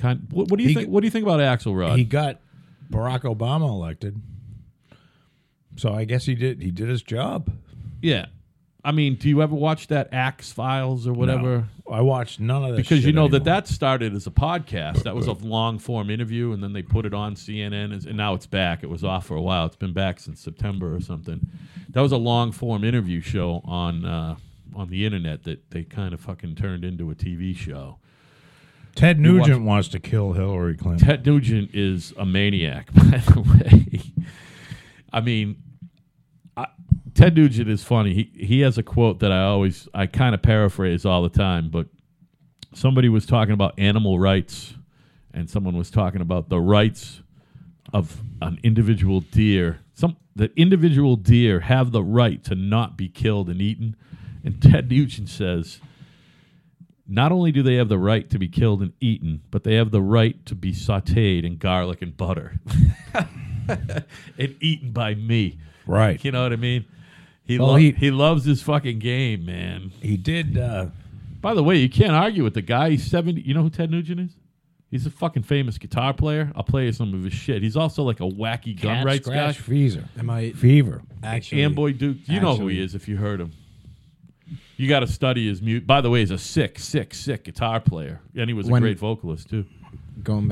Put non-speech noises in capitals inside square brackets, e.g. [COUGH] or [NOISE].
Kind. What, what do you He- think? What do you think about Axelrod? He got Barack Obama elected, so I guess he did. He did his job. yeah. I mean, do you ever watch that Axe Files or whatever? No, I watched none of that because you know that anymore. that started as a podcast. That was a long form interview, and then they put it on CNN, and- and now it's back. It was off for a while. It's been back since September or something. That was a long form interview show on uh, on the internet that they kind of fucking turned into a TV show. Ted You watch- Nugent wants to kill Hillary Clinton. Ted Nugent is a maniac, [LAUGHS] by the way. I mean, I, Ted Nugent is funny. He he has a quote that I always I kind of paraphrase all the time, but somebody was talking about animal rights, and someone was talking about the rights of an individual deer. Some the individual deer have the right to not be killed and eaten, and Ted Nugent says. Not only do they have the right to be killed and eaten, but they have the right to be sauteed in garlic and butter [LAUGHS] and eaten by me. right. You know what I mean? He, Well, lo- he- he loves his fucking game, man. He did. Uh, By the way, you can't argue with the guy. He's 70. You know who Ted Nugent is? He's a fucking famous guitar player. I'll play you some of his shit. He's also like a wacky gun cat rights guy. scratch fever. Am I Fever. actually? Amboy Duke. You know who actually- he is if you heard him. You got to study his mute. By the way, he's a sick, sick, sick guitar player, and he was a When- great vocalist too. going back